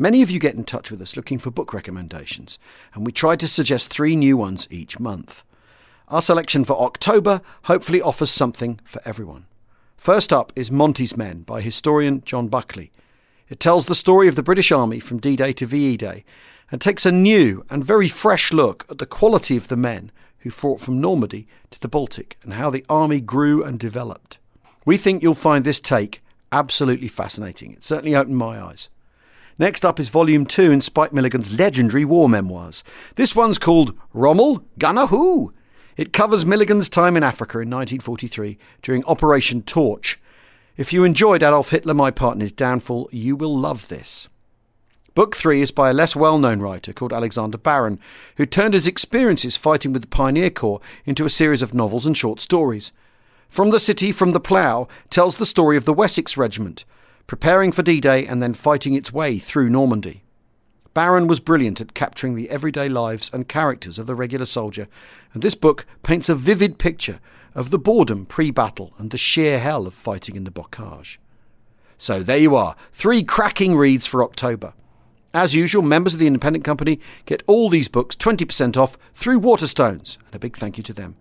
Many of you get in touch with us looking for book recommendations, and we try to suggest three new ones each month. Our selection for October hopefully offers something for everyone. First up is Monty's Men by historian John Buckley. It tells the story of the British Army from D Day to VE Day and takes a new and very fresh look at the quality of the men who fought from Normandy to the Baltic and how the army grew and developed. We think you'll find this take absolutely fascinating. It certainly opened my eyes. Next up is Volume 2 in Spike Milligan's legendary war memoirs. This one's called Rommel Gunner Who. It covers Milligan's time in Africa in 1943 during Operation Torch. If you enjoyed Adolf Hitler, My Part in His Downfall, you will love this. Book 3 is by a less well known writer called Alexander Baron, who turned his experiences fighting with the Pioneer Corps into a series of novels and short stories. From the City, From the Plough tells the story of the Wessex Regiment, preparing for D Day and then fighting its way through Normandy. Baron was brilliant at capturing the everyday lives and characters of the regular soldier, and this book paints a vivid picture of the boredom pre battle and the sheer hell of fighting in the bocage. So there you are, three cracking reads for October. As usual, members of the Independent Company get all these books 20% off through Waterstones, and a big thank you to them.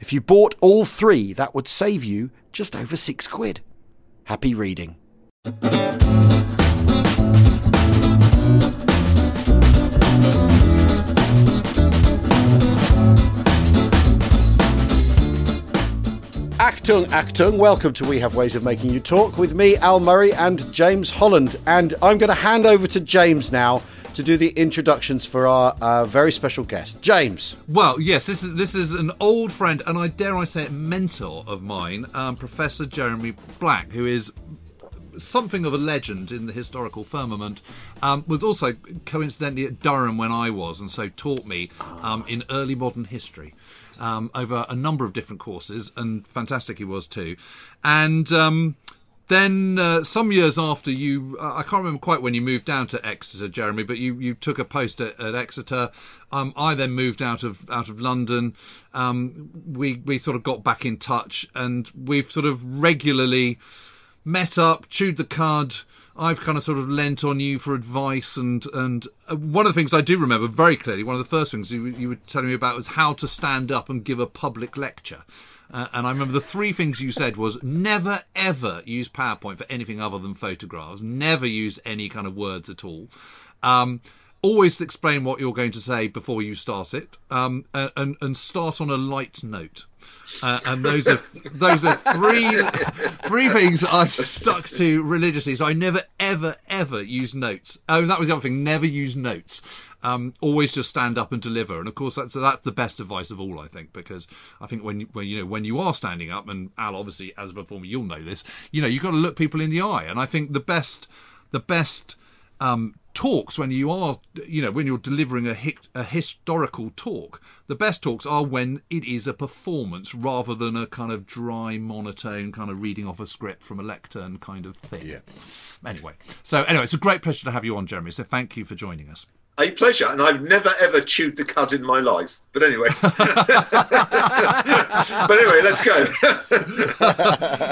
If you bought all three, that would save you just over six quid. Happy reading. Achtung, Achtung, welcome to We Have Ways of Making You Talk with me, Al Murray, and James Holland. And I'm going to hand over to James now to do the introductions for our uh, very special guest, James. Well, yes, this is this is an old friend, and I dare I say it, mentor of mine, um, Professor Jeremy Black, who is something of a legend in the historical firmament, um, was also coincidentally at Durham when I was, and so taught me um, in early modern history um, over a number of different courses, and fantastic he was too. And um, then uh, some years after you, uh, I can't remember quite when you moved down to Exeter, Jeremy, but you, you took a post at, at Exeter. Um, I then moved out of out of London. Um, we we sort of got back in touch, and we've sort of regularly met up, chewed the cud. I've kind of sort of lent on you for advice, and and uh, one of the things I do remember very clearly, one of the first things you, you were telling me about was how to stand up and give a public lecture. Uh, and I remember the three things you said was never ever use PowerPoint for anything other than photographs. Never use any kind of words at all. Um, always explain what you're going to say before you start it, um, and and start on a light note. Uh, and those are those are three three things I've stuck to religiously. So I never ever ever use notes. Oh, that was the other thing. Never use notes. Um, always just stand up and deliver. And of course, that's that's the best advice of all, I think, because I think when when you know when you are standing up, and Al obviously as a performer, you'll know this. You know, you've got to look people in the eye. And I think the best the best um, talks when you are you know when you're delivering a, a historical talk. The best talks are when it is a performance rather than a kind of dry monotone kind of reading off a script from a lectern kind of thing. Yeah. Anyway. So anyway it's a great pleasure to have you on jeremy. So thank you for joining us a pleasure, and I've never ever chewed the cud in my life. But anyway, but anyway, let's go.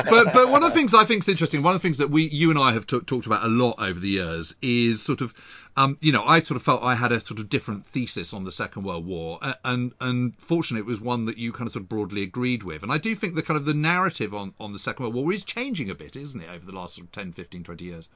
but but one of the things I think is interesting, one of the things that we, you and I have t- talked about a lot over the years, is sort of, um, you know, I sort of felt I had a sort of different thesis on the Second World War, and and fortunately, it was one that you kind of sort of broadly agreed with. And I do think the kind of the narrative on on the Second World War is changing a bit, isn't it, over the last sort of 10, 15, 20 years.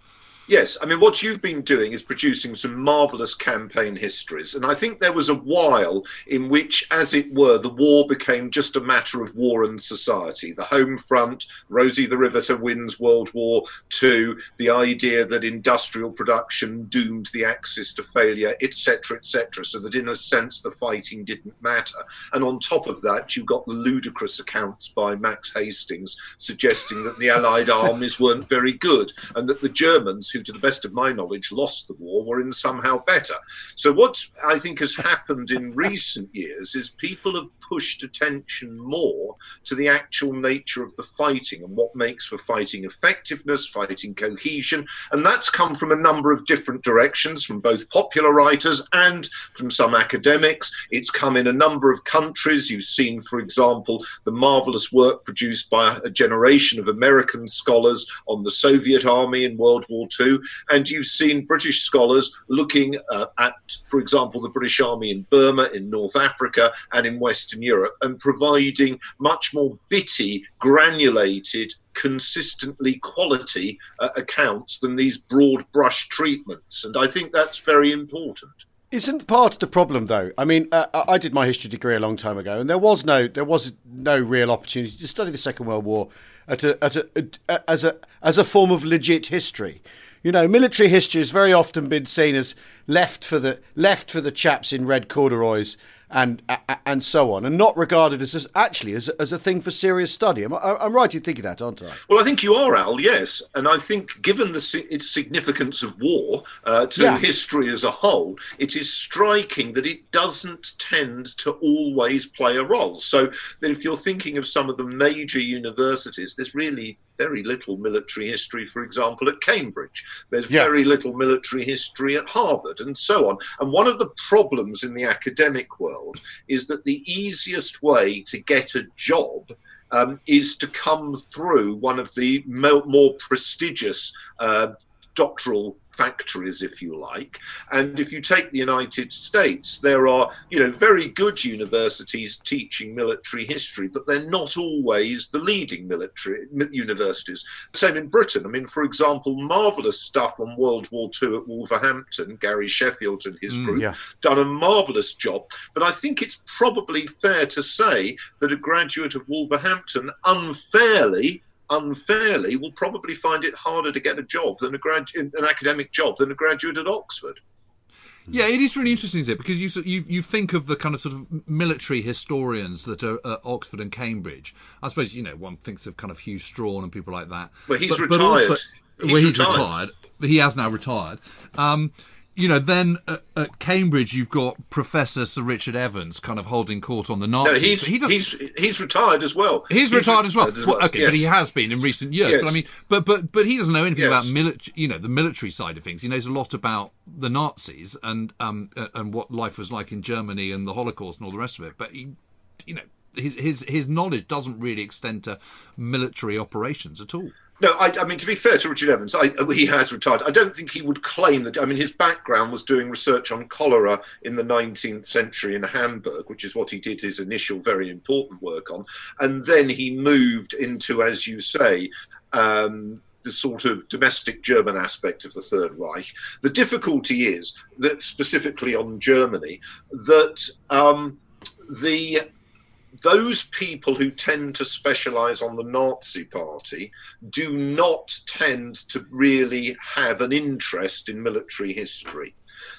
Yes, I mean, what you've been doing is producing some marvellous campaign histories. And I think there was a while in which, as it were, the war became just a matter of war and society. The home front, Rosie the Riveter wins World War II, the idea that industrial production doomed the Axis to failure, etc., etc., so that in a sense the fighting didn't matter. And on top of that, you got the ludicrous accounts by Max Hastings suggesting that the Allied armies weren't very good and that the Germans, who, to the best of my knowledge, lost the war were in somehow better. So, what I think has happened in recent years is people have pushed attention more to the actual nature of the fighting and what makes for fighting effectiveness, fighting cohesion. And that's come from a number of different directions, from both popular writers and from some academics. It's come in a number of countries. You've seen, for example, the marvelous work produced by a generation of American scholars on the Soviet army in World War II. And you've seen British scholars looking uh, at, for example, the British Army in Burma, in North Africa, and in Europe, and providing much more bitty, granulated, consistently quality uh, accounts than these broad brush treatments. And I think that's very important. Isn't part of the problem though? I mean, uh, I did my history degree a long time ago, and there was no there was no real opportunity to study the Second World War at a, at a, a, as a as a form of legit history. You know, military history has very often been seen as left for the left for the chaps in red corduroys and and so on, and not regarded as actually as a, as a thing for serious study. I'm, I'm right in thinking that, aren't I? Well, I think you are, Al. Yes, and I think given the significance of war uh, to yeah. history as a whole, it is striking that it doesn't tend to always play a role. So that if you're thinking of some of the major universities, there's really very little military history, for example, at Cambridge. There's yeah. very little military history at Harvard, and so on. And one of the problems in the academic world is that the easiest way to get a job um, is to come through one of the more prestigious uh, doctoral factories, if you like. And if you take the United States, there are, you know, very good universities teaching military history, but they're not always the leading military universities. Same in Britain. I mean, for example, marvelous stuff on World War II at Wolverhampton. Gary Sheffield and his mm, group yeah. done a marvelous job. But I think it's probably fair to say that a graduate of Wolverhampton unfairly unfairly will probably find it harder to get a job than a grad an academic job than a graduate at Oxford. Yeah, it is really interesting, is it? Because you you you think of the kind of sort of military historians that are at Oxford and Cambridge. I suppose you know one thinks of kind of Hugh Strachan and people like that. Well, he's but, retired. But also, he's well, he's retired. retired. He has now retired. Um, you know, then at, at, Cambridge you've got Professor Sir Richard Evans kind of holding court on the Nazis. No, he's he he's he's retired as well. He's, he's retired, as well. as well. well okay, yes. but he has been in recent years. Yes. But I mean, but but but he doesn't know anything yes. about military. You know, the military side of things. He knows a lot about the Nazis and um and what life was like in Germany and the Holocaust and all the rest of it. But he, you know, his his his knowledge doesn't really extend to military operations at all. No, I, I, mean to be fair to Richard Evans, I, he has retired. I don't think he would claim that. I mean, his background was doing research on cholera in the 19th century in Hamburg, which is what he did his initial very important work on, and then he moved into, as you say. Um, the sort of domestic German aspect of the Third Reich. The difficulty is that, specifically on Germany, that um, the those people who tend to specialize on the Nazi party do not tend to really have an interest in military history.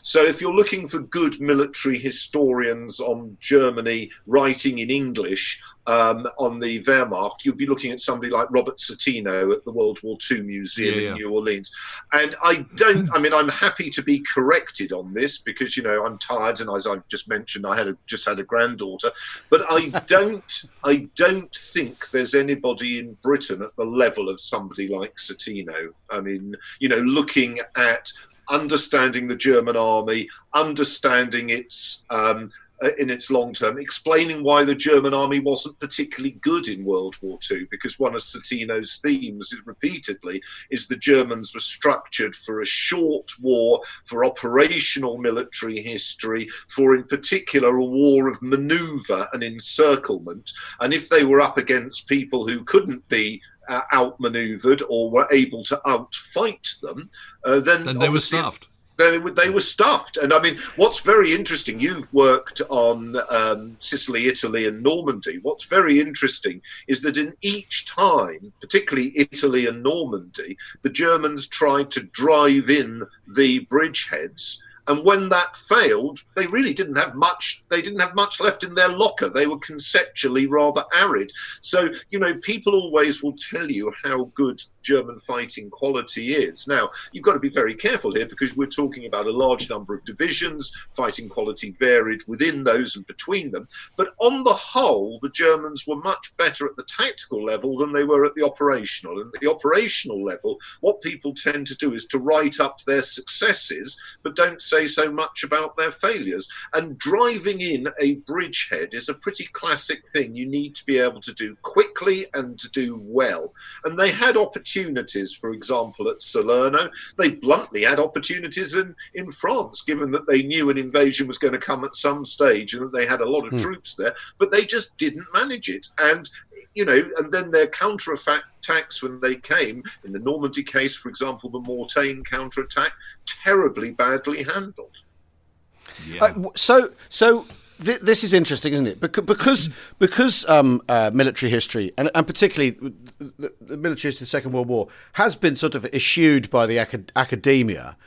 So, if you're looking for good military historians on Germany writing in English, um, on the Wehrmacht, you'd be looking at somebody like Robert Citino at the World War II Museum yeah, yeah. in New Orleans. And I don't, I mean, I'm happy to be corrected on this because, you know, I'm tired. And as I've just mentioned, I had a, just had a granddaughter. But I don't, I don't think there's anybody in Britain at the level of somebody like Citino. I mean, you know, looking at understanding the German army, understanding its um, uh, in its long term, explaining why the German army wasn't particularly good in World War II, because one of Citino's themes is repeatedly is the Germans were structured for a short war, for operational military history, for in particular a war of manoeuvre and encirclement. And if they were up against people who couldn't be uh, outmaneuvered or were able to outfight them, uh, then, then they were stuffed they were, they were stuffed. And I mean, what's very interesting, you've worked on um, Sicily, Italy, and Normandy. What's very interesting is that in each time, particularly Italy and Normandy, the Germans tried to drive in the bridgeheads and when that failed, they really didn't have much. They didn't have much left in their locker. They were conceptually rather arid. So you know, people always will tell you how good German fighting quality is. Now, you've got to be very careful here because we're talking about a large number of divisions. Fighting quality varied within those and between them. But on the whole, the Germans were much better at the tactical level than they were at the operational. And the operational level, what people tend to do is to write up their successes, but don't say so much about their failures. And driving in a bridgehead is a pretty classic thing you need to be able to do quickly and to do well. And they had opportunities, for example, at Salerno. They bluntly had opportunities in, in France, given that they knew an invasion was going to come at some stage and that they had a lot of hmm. troops there, but they just didn't manage it. And you know, and then their counterattacks when they came, in the Normandy case, for example, the Mortain counterattack, terribly badly handled. Yeah. Uh, so, so th- this is interesting, isn't it? Because because because um, uh, military history and, and particularly the, the, military history of the Second World War has been sort of eschewed by the acad- academia.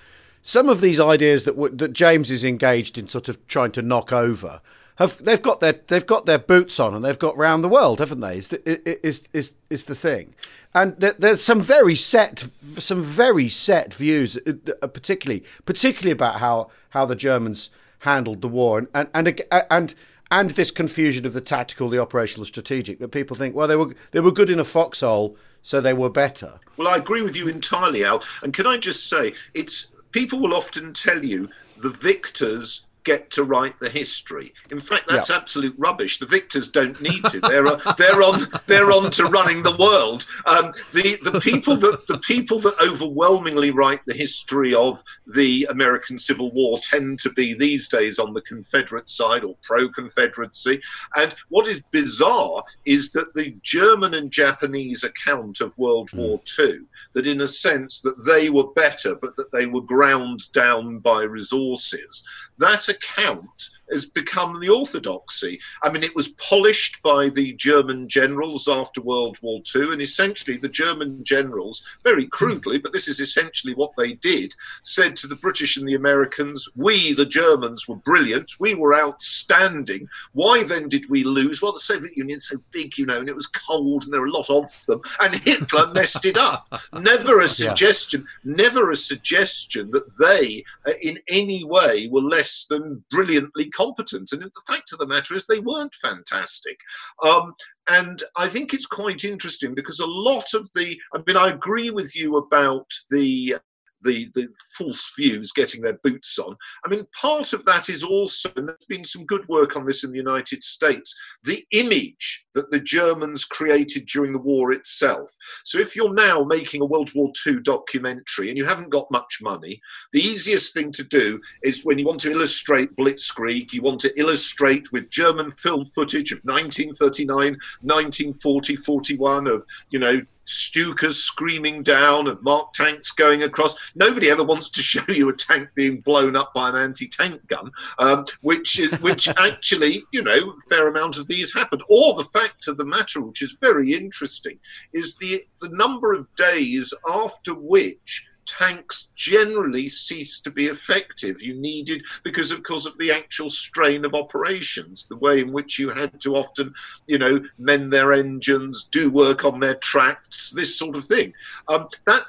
Some of these ideas that w- that James is engaged in, sort of trying to knock over, have they've got their they've got their boots on and they've got round the world, haven't they? Is the, is is is the thing, and there, there's some very set some very set views, uh, particularly particularly about how how the Germans handled the war, and and and uh, and, and this confusion of the tactical, the operational, strategic. That people think, well, they were they were good in a foxhole, so they were better. Well, I agree with you entirely, Al. And can I just say, it's people will often tell you the victors get to write the history. In fact, that's yeah. absolute rubbish. The victors don't need to. They're uh, they're on they're on to running the world. Um, the the people that the people that overwhelmingly write the history of the American Civil War tend to be these days on the Confederate side or pro-Confederacy. And what is bizarre is that the German and Japanese account of World mm. War II that in a sense that they were better, but that they were ground down by resources. That account has become the orthodoxy. I mean, it was polished by the German generals after World War II, and essentially the German generals, very crudely, but this is essentially what they did, said to the British and the Americans, We, the Germans, were brilliant, we were outstanding. Why then did we lose? Well, the Soviet Union's so big, you know, and it was cold, and there were a lot of them, and Hitler messed it up. Never a suggestion, yeah. never a suggestion that they, uh, in any way, were less than brilliantly competent. And the fact of the matter is, they weren't fantastic. Um, and I think it's quite interesting because a lot of the, I mean, I agree with you about the the, the false views getting their boots on. I mean, part of that is also, and there's been some good work on this in the United States, the image that the Germans created during the war itself. So if you're now making a World War II documentary and you haven't got much money, the easiest thing to do is when you want to illustrate Blitzkrieg, you want to illustrate with German film footage of 1939, 1940, 41, of, you know, Stukas screaming down and Mark tanks going across. Nobody ever wants to show you a tank being blown up by an anti-tank gun, um, which is which actually, you know, a fair amount of these happened. Or the fact of the matter, which is very interesting, is the the number of days after which tanks generally ceased to be effective. You needed, because of course of the actual strain of operations, the way in which you had to often, you know, mend their engines, do work on their tracks, this sort of thing. Um, that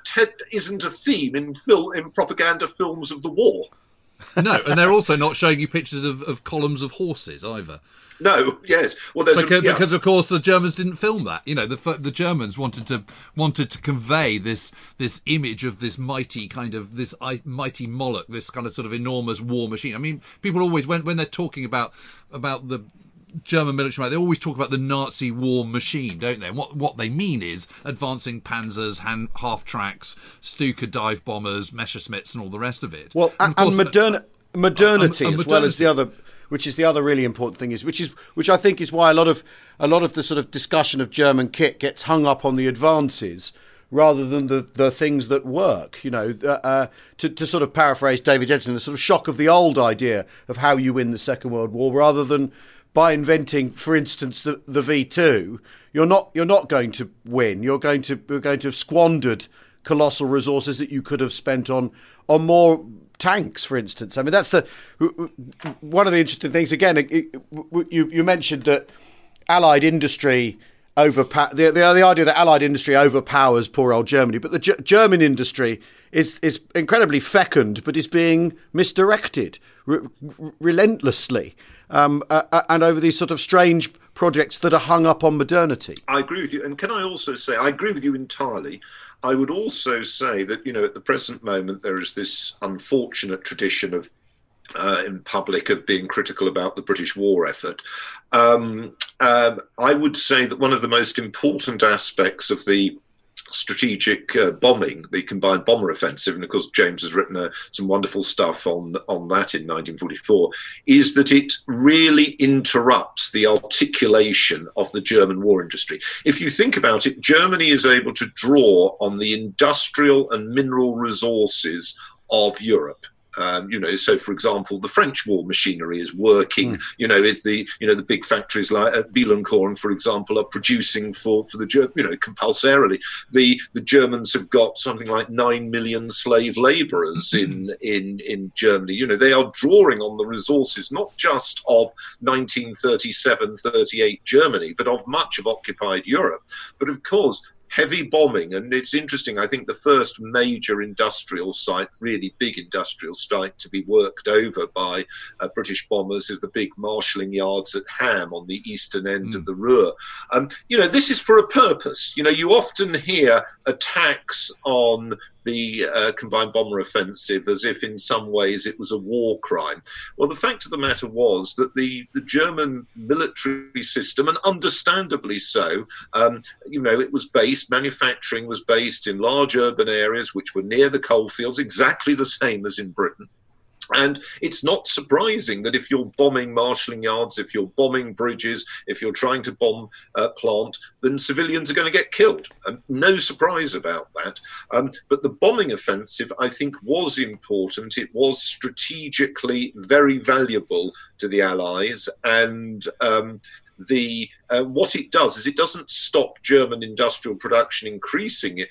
isn't a theme in film in propaganda films of the war. no, and they're also not showing you pictures of, of columns of horses either. No, yes. Well, there's because, a, yeah. because of course the Germans didn't film that. You know, the the Germans wanted to wanted to convey this this image of this mighty kind of this mighty Moloch, this kind of sort of enormous war machine. I mean, people always when when they're talking about about the German military, they always talk about the Nazi war machine, don't they? And what what they mean is advancing Panzers, hand, half tracks, Stuka dive bombers, Messerschmitts, and all the rest of it. Well, and, and, uh, uh, and modern, modernity as well as the other which is the other really important thing is which is which I think is why a lot of a lot of the sort of discussion of German kit gets hung up on the advances rather than the, the things that work. You know, uh, uh, to, to sort of paraphrase David Jensen, the sort of shock of the old idea of how you win the Second World War, rather than by inventing, for instance, the, the V two, you're not you're not going to win. You're going to you're going to have squandered colossal resources that you could have spent on on more tanks, for instance. I mean, that's the one of the interesting things. Again, you you mentioned that Allied industry overpower the, the, the idea that Allied industry overpowers poor old Germany, but the G- German industry is is incredibly fecund, but is being misdirected re- relentlessly, um, uh, uh, and over these sort of strange projects that are hung up on modernity. I agree with you, and can I also say I agree with you entirely. I would also say that you know at the present moment there is this unfortunate tradition of uh, in public of being critical about the British war effort. Um, uh, I would say that one of the most important aspects of the strategic uh, bombing, the combined bomber offensive, and of course James has written uh, some wonderful stuff on on that in 1944, is that it really interrupts the articulation of the German war industry. If you think about it, Germany is able to draw on the industrial and mineral resources of Europe. Um, you know, so for example, the French war machinery is working. Mm. You know, is the you know the big factories like at Billancourt, for example, are producing for for the you know compulsorily. The the Germans have got something like nine million slave labourers hmm. in in in Germany. You know, they are drawing on the resources not just of 1937-38 Germany, but of much of occupied Europe. But of course, heavy bombing. And it's interesting, I think the first major industrial site, really big industrial site to be worked over by uh, British bombers is the big marshalling yards at Hamm on the eastern end mm. of the Ruhr. Um, you know, this is for a purpose. You know, you often hear attacks on the uh, combined bomber offensive as if in some ways it was a war crime. Well, the fact of the matter was that the, the German military system, and understandably so, um, you know, it was based, manufacturing was based in large urban areas which were near the coalfields, exactly the same as in Britain. And it's not surprising that if you're bombing marshalling yards, if you're bombing bridges, if you're trying to bomb a plant, then civilians are going to get killed. No surprise about that. Um, but the bombing offensive, I think, was important. It was strategically very valuable to the Allies. And um, the uh, what it does is it doesn't stop German industrial production increasing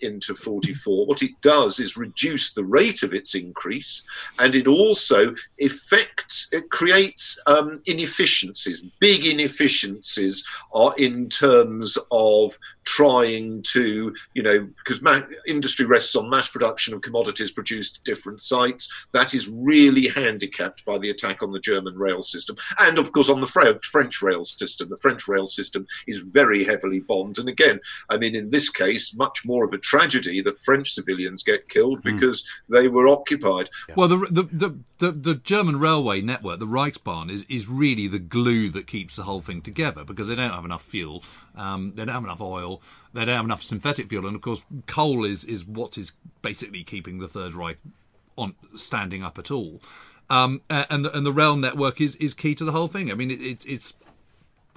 into 44. What it does is reduce the rate of its increase, and it also affects, it creates um, inefficiencies, big inefficiencies are in terms of trying to, you know, because ma- industry rests on mass production of commodities produced at different sites. That is really handicapped by the attack on the German rail system, and of course on the French rail system. The French rail system is very heavily bombed. And again, I mean, in this case, much more of a tragedy that French civilians get killed hmm. because mm. they were occupied. Well, the, the, the, the, the German railway network, the Reichsbahn, is, is really the glue that keeps the whole thing together because they don't have enough fuel, um, they don't have enough oil, they don't have enough synthetic fuel, and of course, coal is, is what is basically keeping the Third Reich on standing up at all. Um, and the, and the rail network is, is key to the whole thing. I mean, it, it, it's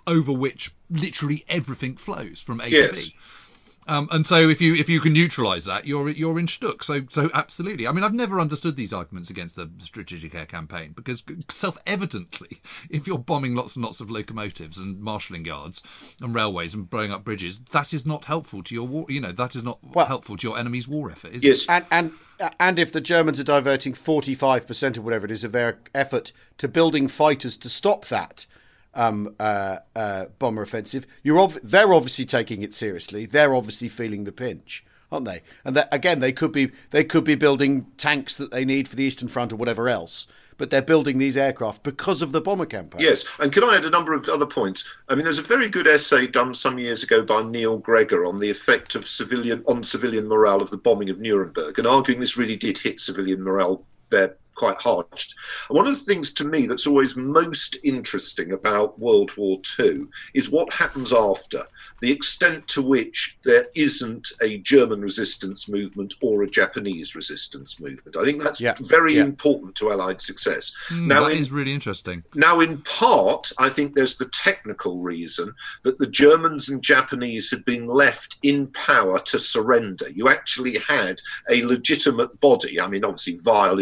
over which literally everything flows from A yes. to B. Um, and so if you if you can neutralise that, you're you're in stuck. So so absolutely. I mean, I've never understood these arguments against the strategic air campaign because self evidently, if you're bombing lots and lots of locomotives and marshalling yards and railways and blowing up bridges, that is not helpful to your war. You know that is not well, helpful to your enemy's war effort. Is yes, it? and and and if the Germans are diverting forty five percent or whatever it is of their effort to building fighters to stop that um, uh, uh, bomber offensive. You're ov- they're obviously taking it seriously. They're obviously feeling the pinch, aren't they? And that, again, they could be they could be building tanks that they need for the Eastern Front or whatever else. But they're building these aircraft because of the bomber campaign. Yes, and can I add a number of other points? I mean, there's a very good essay done some years ago by Neil Gregor on the effect of civilian on civilian morale of the bombing of Nuremberg, and arguing this really did hit civilian morale there quite hard. one of the things to me that's always most interesting about World War II is what happens after the extent to which there isn't a German resistance movement or a Japanese resistance movement. I think that's yeah. very yeah. important to Allied success. Mm, now, that in, is really interesting. Now, in part, I think there's the technical reason that the Germans and Japanese had been left in power to surrender. You actually had a legitimate body. I mean, obviously, vile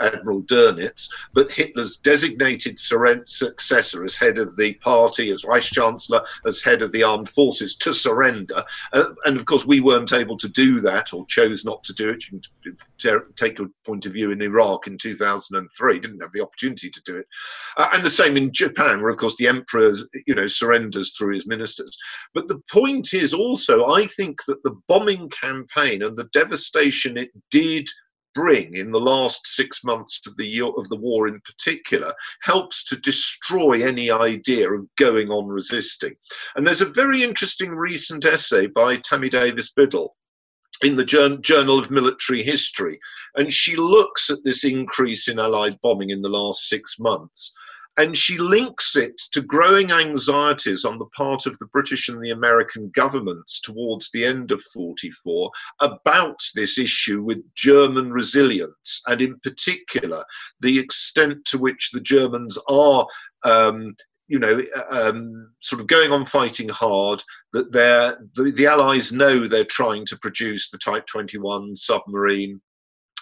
Admiral Dönitz, but Hitler's designated successor as head of the party, as Vice Chancellor, as head of the armed forces to surrender. Uh, and of course, we weren't able to do that or chose not to do it. You can take your point of view in Iraq in 2003, didn't have the opportunity to do it. Uh, and the same in Japan, where of course the emperor, you know, surrenders through his ministers. But the point is also, I think that the bombing campaign and the devastation it did bring in the last six months of the year, of the war in particular helps to destroy any idea of going on resisting. And there's a very interesting recent essay by Tami Davis Biddle in the Journal of Military History, and she looks at this increase in Allied bombing in the last six months. And she links it to growing anxieties on the part of the British and the American governments towards the end of 44 about this issue with German resilience, and in particular, the extent to which the Germans are um, you know, um, sort of going on fighting hard. That they're the, the Allies know they're trying to produce the Type 21 submarine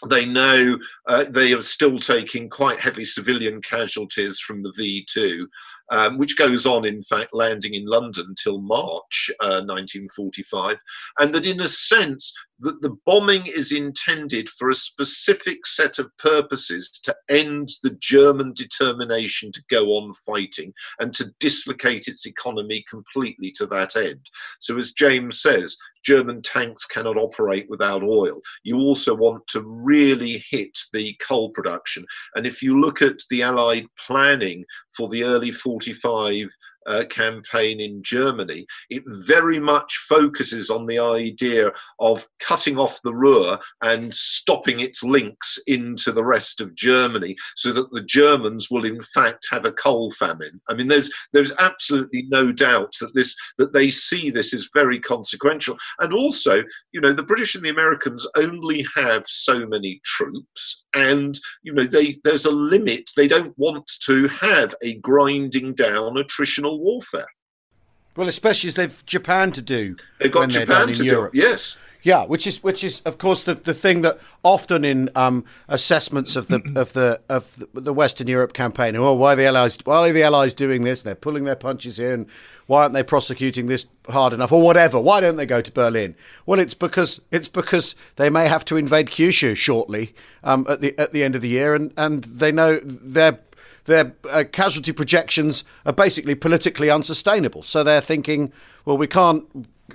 they know uh, they are still taking quite heavy civilian casualties from the V2, um, which goes on, in fact, landing in London till March uh, 1945, and that in a sense that the bombing is intended for a specific set of purposes to end the German determination to go on fighting and to dislocate its economy completely to that end. So, as James says, German tanks cannot operate without oil. You also want to really hit the coal production. And if you look at the Allied planning for the early 45 uh, campaign in Germany, it very much focuses on the idea of cutting off the Ruhr and stopping its links into the rest of Germany, so that the Germans will in fact have a coal famine. I mean, there's there's absolutely no doubt that this that they see this as very consequential, and also, you know, the British and the Americans only have so many troops, and you know, they there's a limit. They don't want to have a grinding down attritional warfare. Well, especially as they've Japan to do. They've got Japan to Europe. do. Yes. Yeah, which is which is of course the, the thing that often in um, assessments of the of the of the Western Europe campaign, oh, why are the allies why are the allies doing this? They're pulling their punches here, and why aren't they prosecuting this hard enough, or whatever? Why don't they go to Berlin? Well, it's because it's because they may have to invade Kyushu shortly um, at the at the end of the year, and and they know they're their uh, casualty projections are basically politically unsustainable. So they're thinking, well, we can't.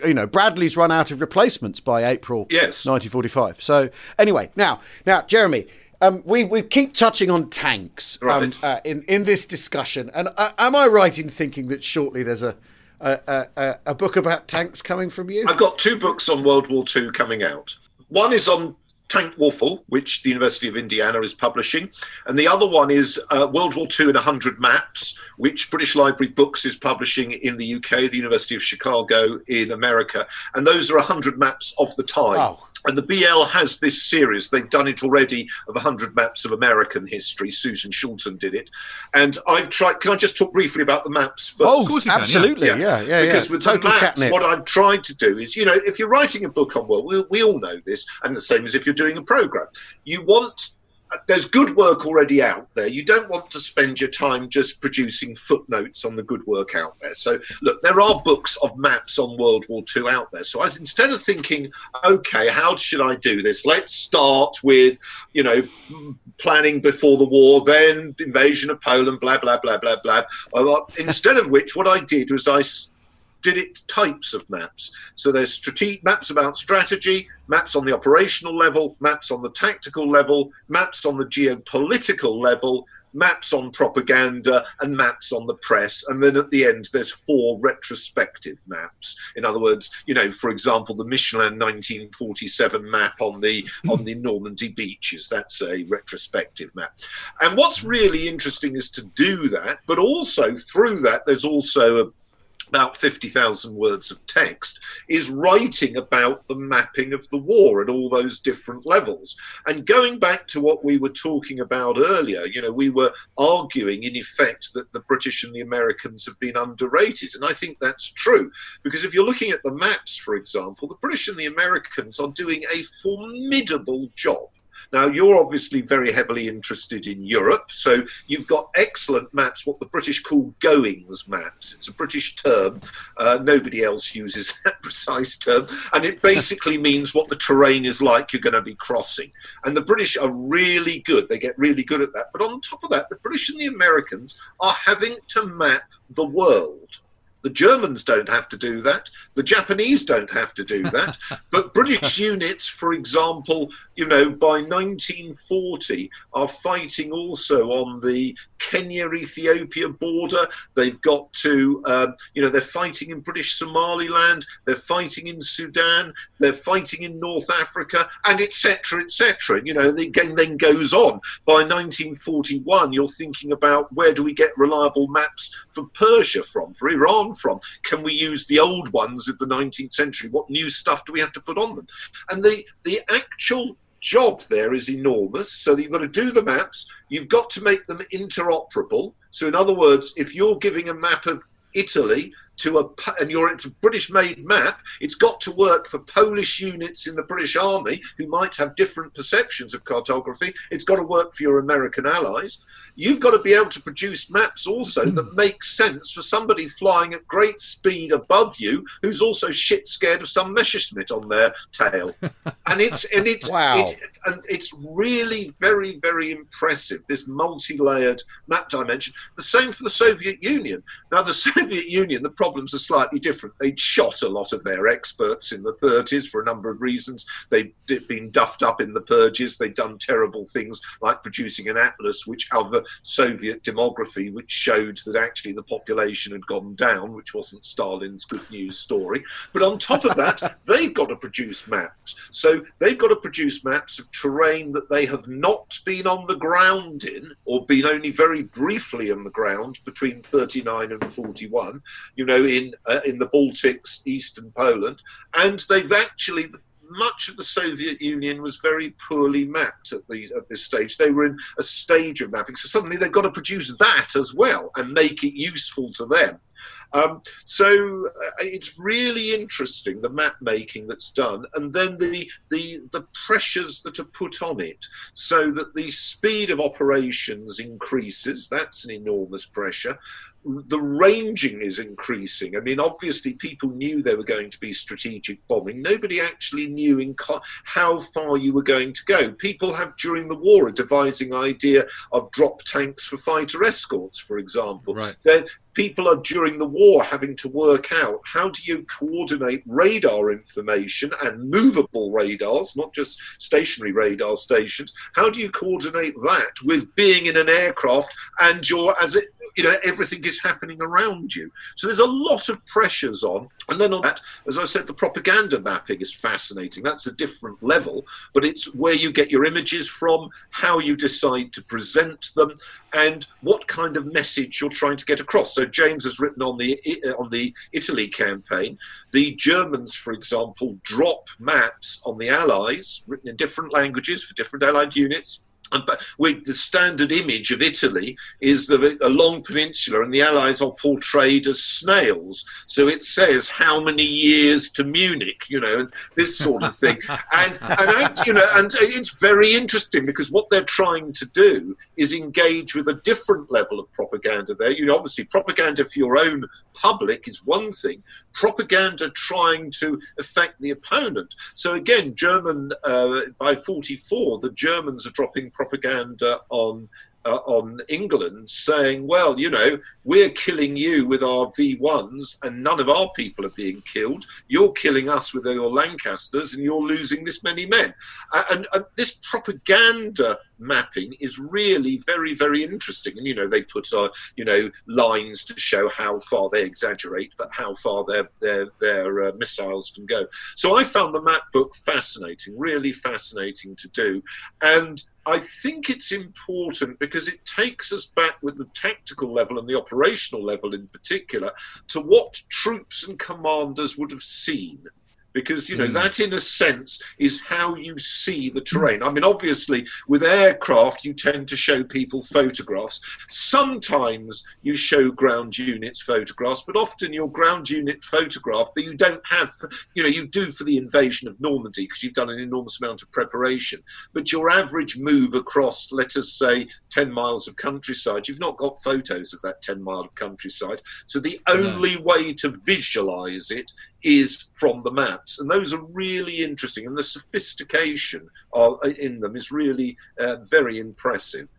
You know, Bradley's run out of replacements by April yes. 1945. So anyway, now, now, Jeremy, um, we we keep touching on tanks right. um, uh, in in this discussion, and uh, am I right in thinking that shortly there's a a, a a, book about tanks coming from you? I've got two books on World War II coming out. One is on Tank Warfare, which the University of Indiana is publishing, and the other one is uh, World War II in 100 Maps, which British Library Books is publishing in the UK, the University of Chicago in America, and those are 100 maps of the time. Wow. And the BL has this series. They've done it already of 100 maps of American history. Susan Schulten did it. And I've tried. Can I just talk briefly about the maps first? Oh, of course absolutely. Can, yeah. yeah, yeah. Because yeah. with Total the maps, catnip. what I've tried to do is, you know, if you're writing a book on world, we, we all know this, and the same as if you're doing a program, you want there's good work already out there. You don't want to spend your time just producing footnotes on the good work out there. So, look, there are books of maps on World War II out there. So, I, instead of thinking, okay, how should I do this? Let's start with, you know, planning before the war, then invasion of Poland, blah, blah, blah, blah, blah. Instead of which, what I did was I did it types of maps. So there's strate- maps about strategy, maps on the operational level, maps on the tactical level, maps on the geopolitical level, maps on propaganda, and maps on the press. And then at the end, there's four retrospective maps. In other words, you know, for example, the Michelin 1947 map on the on the Normandy beaches. That's a retrospective map. And what's really interesting is to do that, but also through that, there's also a about 50,000 words of text, is writing about the mapping of the war at all those different levels. And going back to what we were talking about earlier, you know, we were arguing in effect that the British and the Americans have been underrated. And I think that's true, because if you're looking at the maps, for example, the British and the Americans are doing a formidable job Now, you're obviously very heavily interested in Europe, so you've got excellent maps, what the British call goings maps. It's a British term. Uh, nobody else uses that precise term. And it basically means what the terrain is like you're going to be crossing. And the British are really good. They get really good at that. But on top of that, the British and the Americans are having to map the world. The Germans don't have to do that. The Japanese don't have to do that. but British units, for example, you know, by 1940 are fighting also on the Kenya Ethiopia border. They've got to, um, you know, they're fighting in British Somaliland, they're fighting in Sudan, they're fighting in North Africa, and etc. etc. You know, the game then goes on. By 1941, you're thinking about where do we get reliable maps for Persia from, for Iran from? Can we use the old ones of the 19th century? What new stuff do we have to put on them? And the, the actual job there is enormous. So you've got to do the maps, you've got to make them interoperable. So, in other words, if you're giving a map of Italy to a and you're it's a British made map, it's got to work for Polish units in the British Army who might have different perceptions of cartography. It's got to work for your American allies. You've got to be able to produce maps also that hmm. make sense for somebody flying at great speed above you who's also shit scared of some Messerschmitt on their tail. and it's and it's wow. It, and it's really very very impressive this multi-layered map dimension. The same for the Soviet Union. Now the Soviet Union, the problems are slightly different. They'd shot a lot of their experts in the 30s for a number of reasons. They'd been duffed up in the purges. They'd done terrible things like producing an atlas, which other Soviet demography, which showed that actually the population had gone down, which wasn't Stalin's good news story. But on top of that, they've got to produce maps. So they've got to produce maps of terrain that they have not been on the ground in, or been only very briefly on the ground between 39 and 41. You know know, in uh, in the Baltics, eastern Poland, and they've actually much of the Soviet Union was very poorly mapped at the at this stage. They were in a stage of mapping, so suddenly they've got to produce that as well and make it useful to them. Um, so uh, it's really interesting the map making that's done, and then the the the pressures that are put on it, so that the speed of operations increases. That's an enormous pressure the ranging is increasing. I mean, obviously, people knew there were going to be strategic bombing. Nobody actually knew in co- how far you were going to go. People have, during the war, a devising idea of drop tanks for fighter escorts, for example. Right. They're, people are during the war having to work out how do you coordinate radar information and movable radars, not just stationary radar stations. How do you coordinate that with being in an aircraft and you're as it you know everything is happening around you so there's a lot of pressures on and then on that as i said the propaganda mapping is fascinating that's a different level but it's where you get your images from how you decide to present them and what kind of message you're trying to get across. So James has written on the uh, on the Italy campaign. The Germans, for example, drop maps on the Allies, written in different languages for different Allied units, but we, the standard image of Italy is the, a long peninsula, and the Allies are portrayed as snails. So it says how many years to Munich, you know, and this sort of thing. and, and you know, and it's very interesting because what they're trying to do is engage with a different level of propaganda. There, you know, obviously propaganda for your own public is one thing, propaganda trying to affect the opponent. So again, German uh, by 44, the Germans are dropping propaganda on uh, on England saying, well, you know, we're killing you with our V1s and none of our people are being killed. You're killing us with your Lancasters and you're losing this many men. Uh, and, and this propaganda mapping is really very, very interesting. And, you know, they put, uh, you know, lines to show how far they exaggerate, but how far their, their, their uh, missiles can go. So I found the map book fascinating, really fascinating to do. And I think it's important because it takes us back with the tactical level and the operational level in particular to what troops and commanders would have seen. Because you know mm. that in a sense is how you see the terrain. I mean obviously with aircraft you tend to show people photographs. Sometimes you show ground units photographs but often your ground unit photograph that you don't have you know you do for the invasion of normandy because you've done an enormous amount of preparation. But your average move across let us say 10 miles of countryside you've not got photos of that 10 mile of countryside. So the only way to visualize it is from the maps, and those are really interesting. And the sophistication of, in them is really uh, very impressive.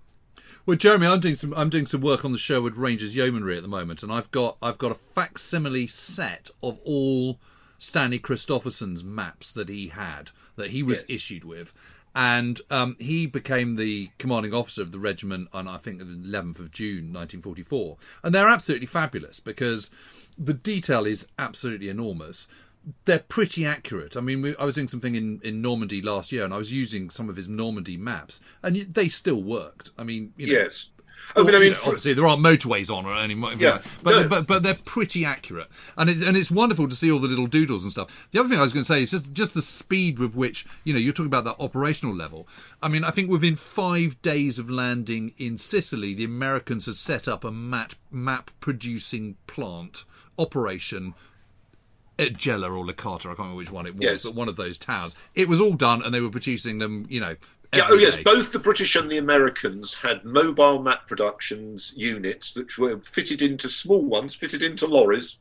Well, Jeremy, I'm doing some I'm doing some work on the Sherwood Rangers Yeomanry at the moment, and I've got I've got a facsimile set of all Stanley Christopherson's maps that he had that he was yeah. issued with, and um, he became the commanding officer of the regiment on I think the 11th of June 1944, and they're absolutely fabulous because the detail is absolutely enormous. They're pretty accurate. I mean, we, I was doing something in, in Normandy last year, and I was using some of his Normandy maps, and they still worked. I mean, you know, yes. Oh, I mean, I mean, know, obviously there aren't motorways on or anything, yeah, but, no. but but they're pretty accurate, and it's and it's wonderful to see all the little doodles and stuff. The other thing I was going to say is just just the speed with which you know you're talking about that operational level. I mean, I think within five days of landing in Sicily, the Americans had set up a map map producing plant operation at Gela or Licata, I can't remember which one it was, yes. but one of those towers. It was all done, and they were producing them, you know. Yeah, oh yes, both the British and the Americans had mobile map productions units which were fitted into small ones, fitted into lorries,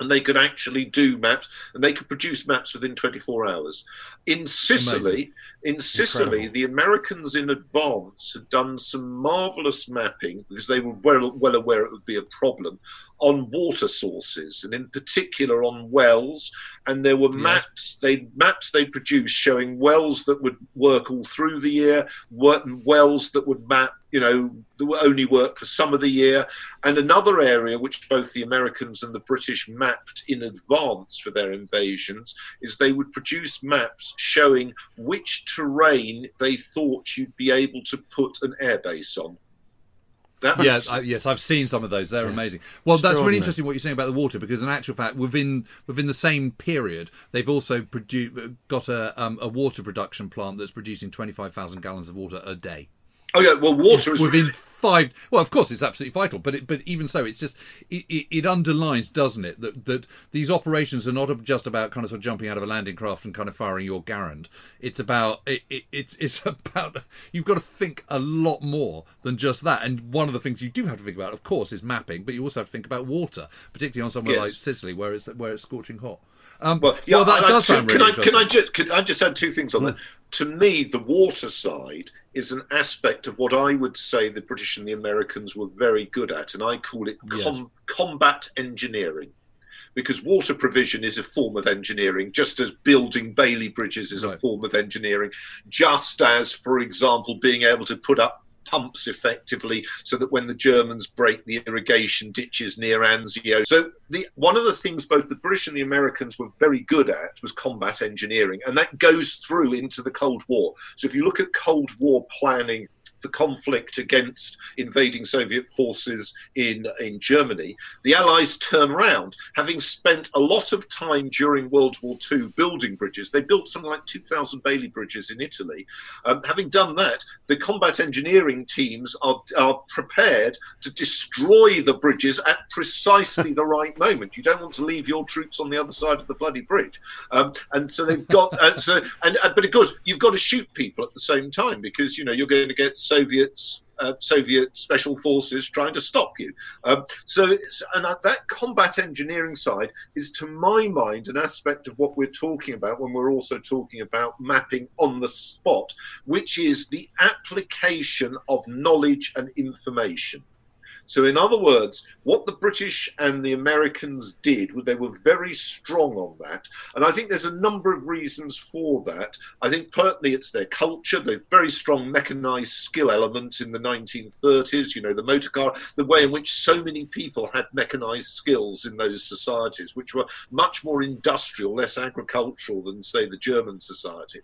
and they could actually do maps, and they could produce maps within 24 hours. In Sicily, Amazing. in Sicily, Incredible. the Americans in advance had done some marvelous mapping because they were well, well aware it would be a problem on water sources and in particular on wells and there were maps they maps they produced showing wells that would work all through the year wells that would map you know that would only work for some of the year and another area which both the americans and the british mapped in advance for their invasions is they would produce maps showing which terrain they thought you'd be able to put an airbase on that yeah, I, yes, I've seen some of those. They're yeah. amazing. Well, that's really interesting what you're saying about the water because, in actual fact, within within the same period, they've also produ- got a um, a water production plant that's producing twenty five thousand gallons of water a day. Oh yeah, well, water is within five. Well, of course, it's absolutely vital, but it, but even so, it's just it, it, it, underlines, doesn't it, that that these operations are not just about kind of sort of jumping out of a landing craft and kind of firing your Garand. It's about it, it's it's about you've got to think a lot more than just that. And one of the things you do have to think about, of course, is mapping, but you also have to think about water, particularly on somewhere yes. like Sicily, where it's where it's scorching hot. Um, well, yeah, well, that I, does sound really can I, can I just can I just add two things on that? To me, the water side is an aspect of what I would say the British and the Americans were very good at, and I call it com- yes. combat engineering. Because water provision is a form of engineering, just as building Bailey bridges is right. a form of engineering, just as, for example, being able to put up pumps effectively so that when the Germans break the irrigation ditches near Anzio. So the, one of the things both the British and the Americans were very good at was combat engineering, and that goes through into the Cold War. So if you look at Cold War planning the conflict against invading Soviet forces in, in Germany, the Allies turn around, having spent a lot of time during World War II building bridges. They built something like 2,000 Bailey bridges in Italy. Um, having done that, the combat engineering teams are, are prepared to destroy the bridges at precisely the right moment. You don't want to leave your troops on the other side of the bloody bridge. Um, and so they've got, uh, so, and, uh, but of course, you've got to shoot people at the same time because, you know, you're going to get Soviets, uh, Soviet special forces trying to stop you. Um, so, and that combat engineering side is, to my mind, an aspect of what we're talking about when we're also talking about mapping on the spot, which is the application of knowledge and information. So, in other words, what the British and the Americans did, they were very strong on that. And I think there's a number of reasons for that. I think partly it's their culture, the very strong mechanized skill element in the 1930s, you know, the motor car, the way in which so many people had mechanized skills in those societies, which were much more industrial, less agricultural than, say, the German society.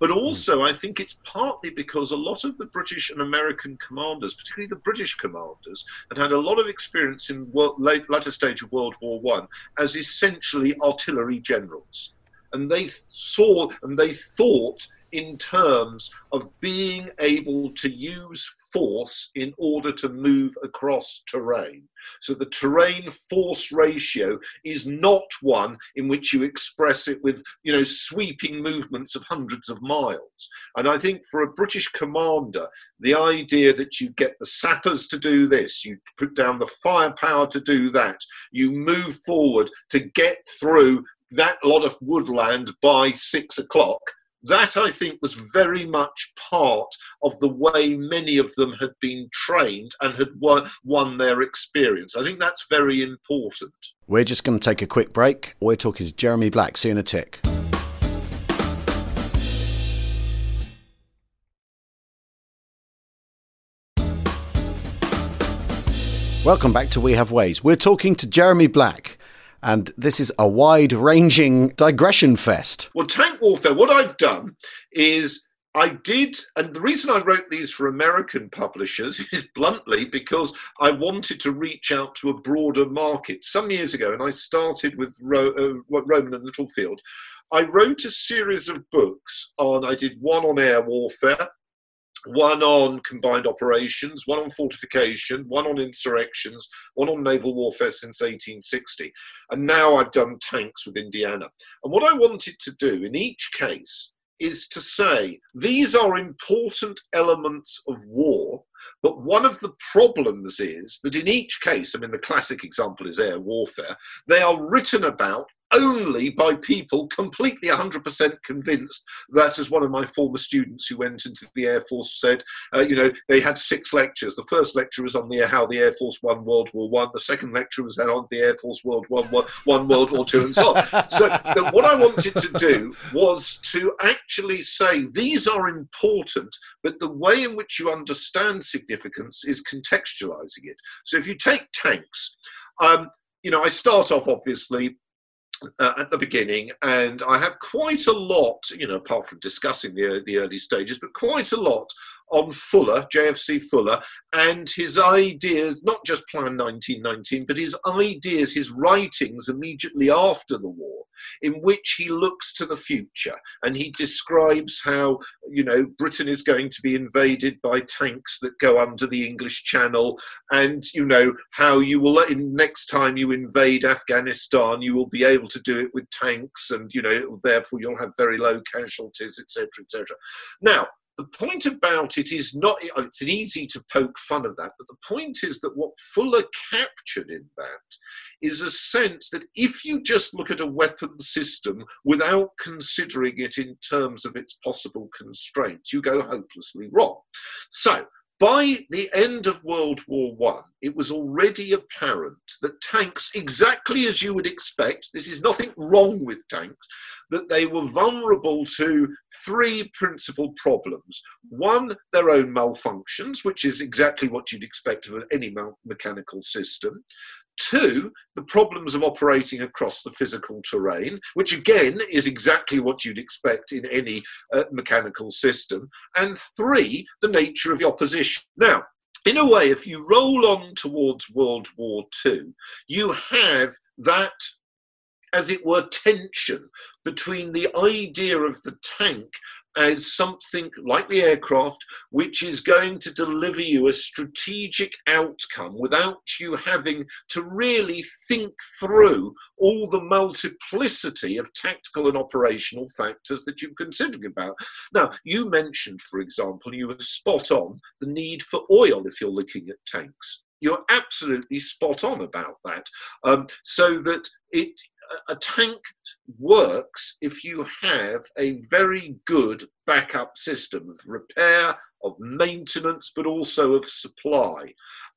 But also, I think it's partly because a lot of the British and American commanders, particularly the British commanders, and had a lot of experience in world, late, latter stage of World War One as essentially artillery generals. and they saw and they thought in terms of being able to use force in order to move across terrain. So the terrain force ratio is not one in which you express it with, you know, sweeping movements of hundreds of miles. And I think for a British commander, the idea that you get the sappers to do this, you put down the firepower to do that, you move forward to get through that lot of woodland by six o'clock that I think was very much part of the way many of them had been trained and had won, won their experience. I think that's very important. We're just going to take a quick break. We're talking to Jeremy Black, see you in a tick. Welcome back to We Have Ways. We're talking to Jeremy Black, and this is a wide ranging digression fest. Well, tank warfare, what I've done is I did, and the reason I wrote these for American publishers is bluntly because I wanted to reach out to a broader market. Some years ago, and I started with Ro- uh, Rowman and Littlefield, I wrote a series of books on, I did one on air warfare, one on combined operations, one on fortification, one on insurrections, one on naval warfare since 1860. And now I've done tanks with Indiana. And what I wanted to do in each case is to say these are important elements of war, but one of the problems is that in each case, I mean, the classic example is air warfare, they are written about only by people completely 100% convinced that, as one of my former students who went into the Air Force said, uh, you know, they had six lectures. The first lecture was on the how the Air Force won World War One. The second lecture was on the Air Force World War One, one World War Two, and so on. So the, what I wanted to do was to actually say these are important, but the way in which you understand significance is contextualizing it. So if you take tanks, um, you know, I start off obviously uh, at the beginning, and I have quite a lot, you know, apart from discussing the the early stages, but quite a lot on Fuller, JFC Fuller, and his ideas, not just Plan 1919, but his ideas, his writings immediately after the war, in which he looks to the future and he describes how, you know, Britain is going to be invaded by tanks that go under the English Channel, and, you know, how you will, in, next time you invade Afghanistan, you will be able to do it with tanks, and, you know, therefore you'll have very low casualties, etc., etc. Now, the point about it is not, it's easy to poke fun of that, but the point is that what Fuller captured in that is a sense that if you just look at a weapon system without considering it in terms of its possible constraints, you go hopelessly wrong. So, by the end of World War One, it was already apparent that tanks, exactly as you would expect, this is nothing wrong with tanks, that they were vulnerable to three principal problems. One, their own malfunctions, which is exactly what you'd expect of any mechanical system. Two, the problems of operating across the physical terrain, which again is exactly what you'd expect in any uh, mechanical system. And three, the nature of the opposition. Now, in a way, if you roll on towards World War II, you have that, as it were, tension between the idea of the tank as something like the aircraft, which is going to deliver you a strategic outcome without you having to really think through all the multiplicity of tactical and operational factors that you're considering about. Now, you mentioned, for example, you were spot on the need for oil if you're looking at tanks. You're absolutely spot on about that. Um, so that it a tank works if you have a very good backup system of repair, of maintenance, but also of supply.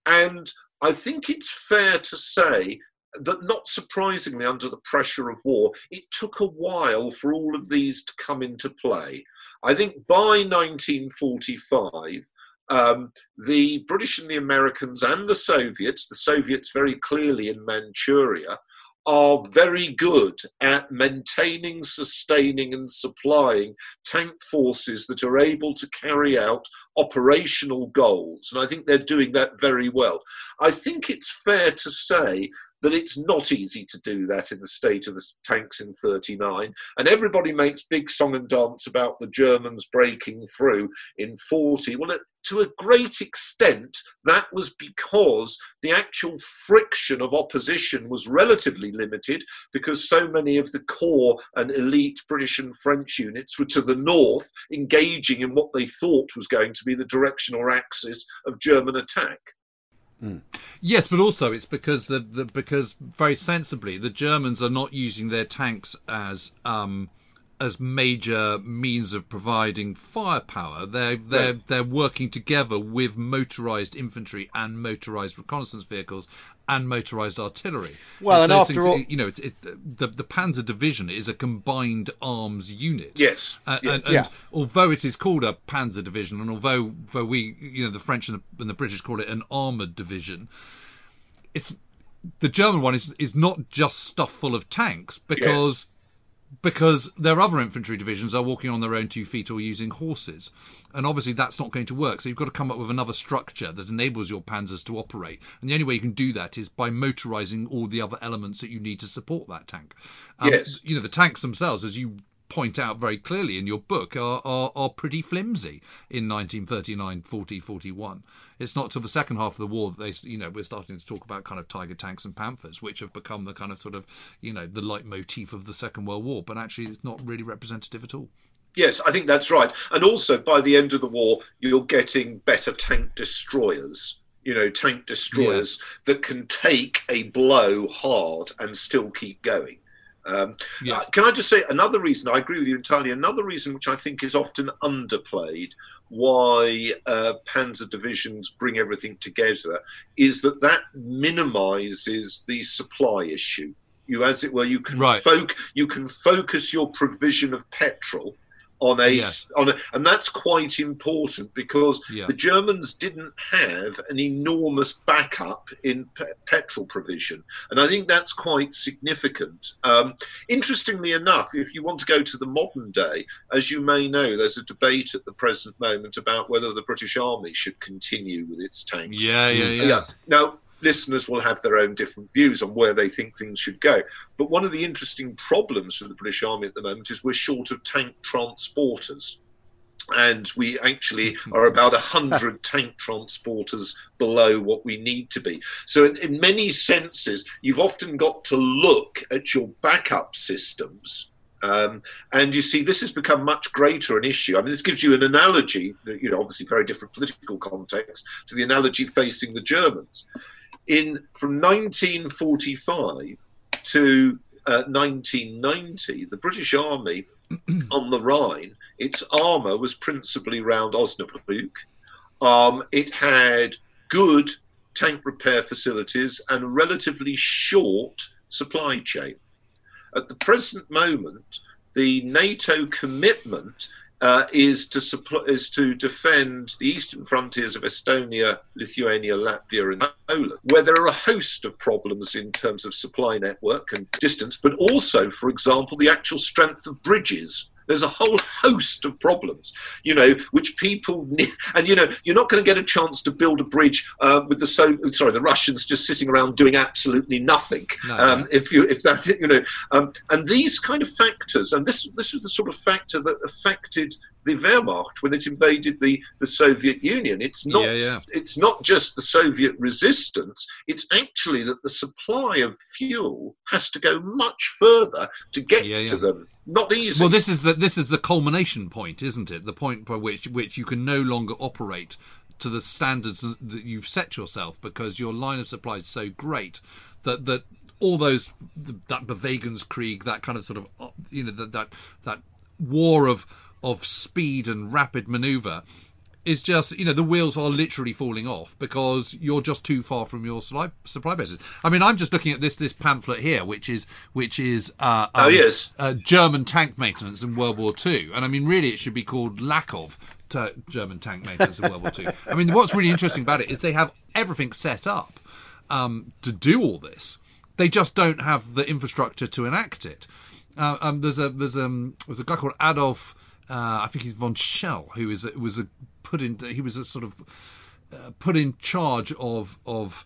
And I think it's fair to say that, not surprisingly, under the pressure of war, it took a while for all of these to come into play. I think by 1945, um, the British and the Americans and the Soviets, the Soviets very clearly in Manchuria, are very good at maintaining, sustaining, and supplying tank forces that are able to carry out operational goals. And I think they're doing that very well. I think it's fair to say that it's not easy to do that in the state of the tanks in 39. And everybody makes big song and dance about the Germans breaking through in 40. Well, to a great extent, that was because the actual friction of opposition was relatively limited because so many of the core and elite British and French units were to the north, engaging in what they thought was going to be the direction or axis of German attack. Yes, but also it's because the, the, because very sensibly the Germans are not using their tanks as um, as major means of providing firepower. They're they're right. they're working together with motorized infantry and motorized reconnaissance vehicles and motorized artillery. Well, and, and after things, all, you know, it, it, the the Panzer Division is a combined arms unit. Yes, uh, and, and yeah. although it is called a Panzer Division, and although although we, you know, the French and the, and the British call it an armored division, it's the German one is is not just stuff full of tanks because. Yes because their other infantry divisions are walking on their own two feet or using horses. And obviously that's not going to work. So you've got to come up with another structure that enables your panzers to operate. And the only way you can do that is by motorizing all the other elements that you need to support that tank. Um, yes. You know, the tanks themselves, as you point out very clearly in your book are, are, are pretty flimsy in 1939, 40, 41. It's not till the second half of the war that they, you know, we're starting to talk about kind of Tiger tanks and Panthers, which have become the kind of sort of, you know, the leitmotif of the Second World War. But actually, it's not really representative at all. Yes, I think that's right. And also, by the end of the war, you're getting better tank destroyers you know, tank destroyers yeah. that can take a blow hard and still keep going. Um, yeah. uh, can I just say another reason? I agree with you entirely. Another reason, which I think is often underplayed, why uh, Panzer divisions bring everything together, is that that minimises the supply issue. You, as it were, you can right. Foc- you can focus your provision of petrol on a on a, and that's quite important because yeah. the Germans didn't have an enormous backup in pe- petrol provision, and I think that's quite significant. Um, interestingly enough, if you want to go to the modern day, as you may know, there's a debate at the present moment about whether the British Army should continue with its tanks. Yeah, yeah, yeah. yeah. Now listeners will have their own different views on where they think things should go. But one of the interesting problems for the British Army at the moment is we're short of tank transporters. And we actually are about 100 tank transporters below what we need to be. So, in, in many senses, you've often got to look at your backup systems um, and you see, this has become much greater an issue. I mean, this gives you an analogy, you know, obviously very different political context to the analogy facing the Germans in from 1945 to uh, 1990, the British Army on the Rhine, its armour was principally round Osnabrück. Um, it had good tank repair facilities and a relatively short supply chain. At the present moment, the NATO commitment uh, is to supply, is to defend the eastern frontiers of Estonia, Lithuania, Latvia, and Poland, where there are a host of problems in terms of supply network and distance, but also, for example, the actual strength of bridges there's a whole host of problems, you know, which people need. And, you know, you're not going to get a chance to build a bridge uh, with the so sorry the Russians just sitting around doing absolutely nothing. No, um, If you if that you know, um, and these kind of factors, and this this was the sort of factor that affected the Wehrmacht when it invaded the, the Soviet Union. It's not yeah, yeah. it's not just the Soviet resistance. It's actually that the supply of fuel has to go much further to get yeah, to them. Not easy. Well, this is the this is the culmination point, isn't it? The point by which which you can no longer operate to the standards that you've set yourself because your line of supply is so great that that all those that Bewegungskrieg, that kind of sort of uh, you know that that that war of of speed and rapid maneuver is just you know the wheels are literally falling off because you're just too far from your supply, supply bases. I mean, I'm just looking at this this pamphlet here, which is which is uh, oh, um, yes uh, German tank maintenance in World War Two, and I mean really it should be called lack of t- German tank maintenance in World War Two. I mean, what's really interesting about it is they have everything set up um, to do all this. They just don't have the infrastructure to enact it. Uh, um, there's a there's um there's a guy called Adolf I think he's von Schell, who is was a put in. He was a sort of uh, put in charge of of.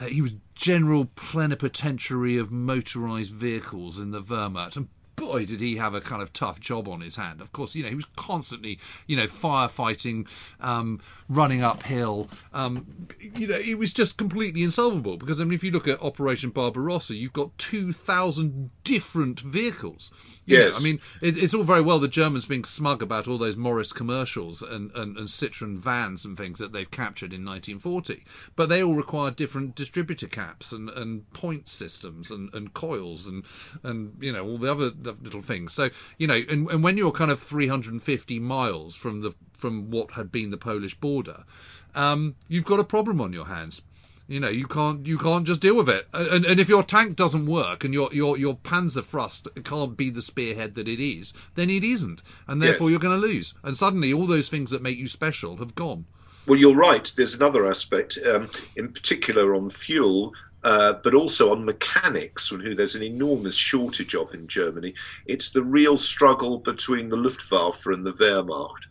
Uh, he was general plenipotentiary of motorised vehicles in the Wehrmacht, and boy, did he have a kind of tough job on his hand. Of course, you know, he was constantly, you know, firefighting, um, running uphill. Um, you know, it was just completely insolvable because, I mean, if you look at Operation Barbarossa, you've got 2,000 different vehicles. You yes. Know, I mean, it, it's all very well the Germans being smug about all those Morris commercials and, and, and Citroen vans and things that they've captured in 1940, but they all require different distributor caps and, and point systems and, and coils and, and, you know, all the other little things. So, you know, and, and when you're kind of 350 miles from the from what had been the Polish border, um, you've got a problem on your hands. You know, you can't you can't just deal with it. And, and if your tank doesn't work and your your your Panzerfaust can't be the spearhead that it is, then it isn't, and therefore yes. you're going to lose. And suddenly, all those things that make you special have gone. Well, you're right. There's another aspect, um, in particular on fuel. Uh, but also on mechanics, who there's an enormous shortage of in Germany. It's the real struggle between the Luftwaffe and the Wehrmacht.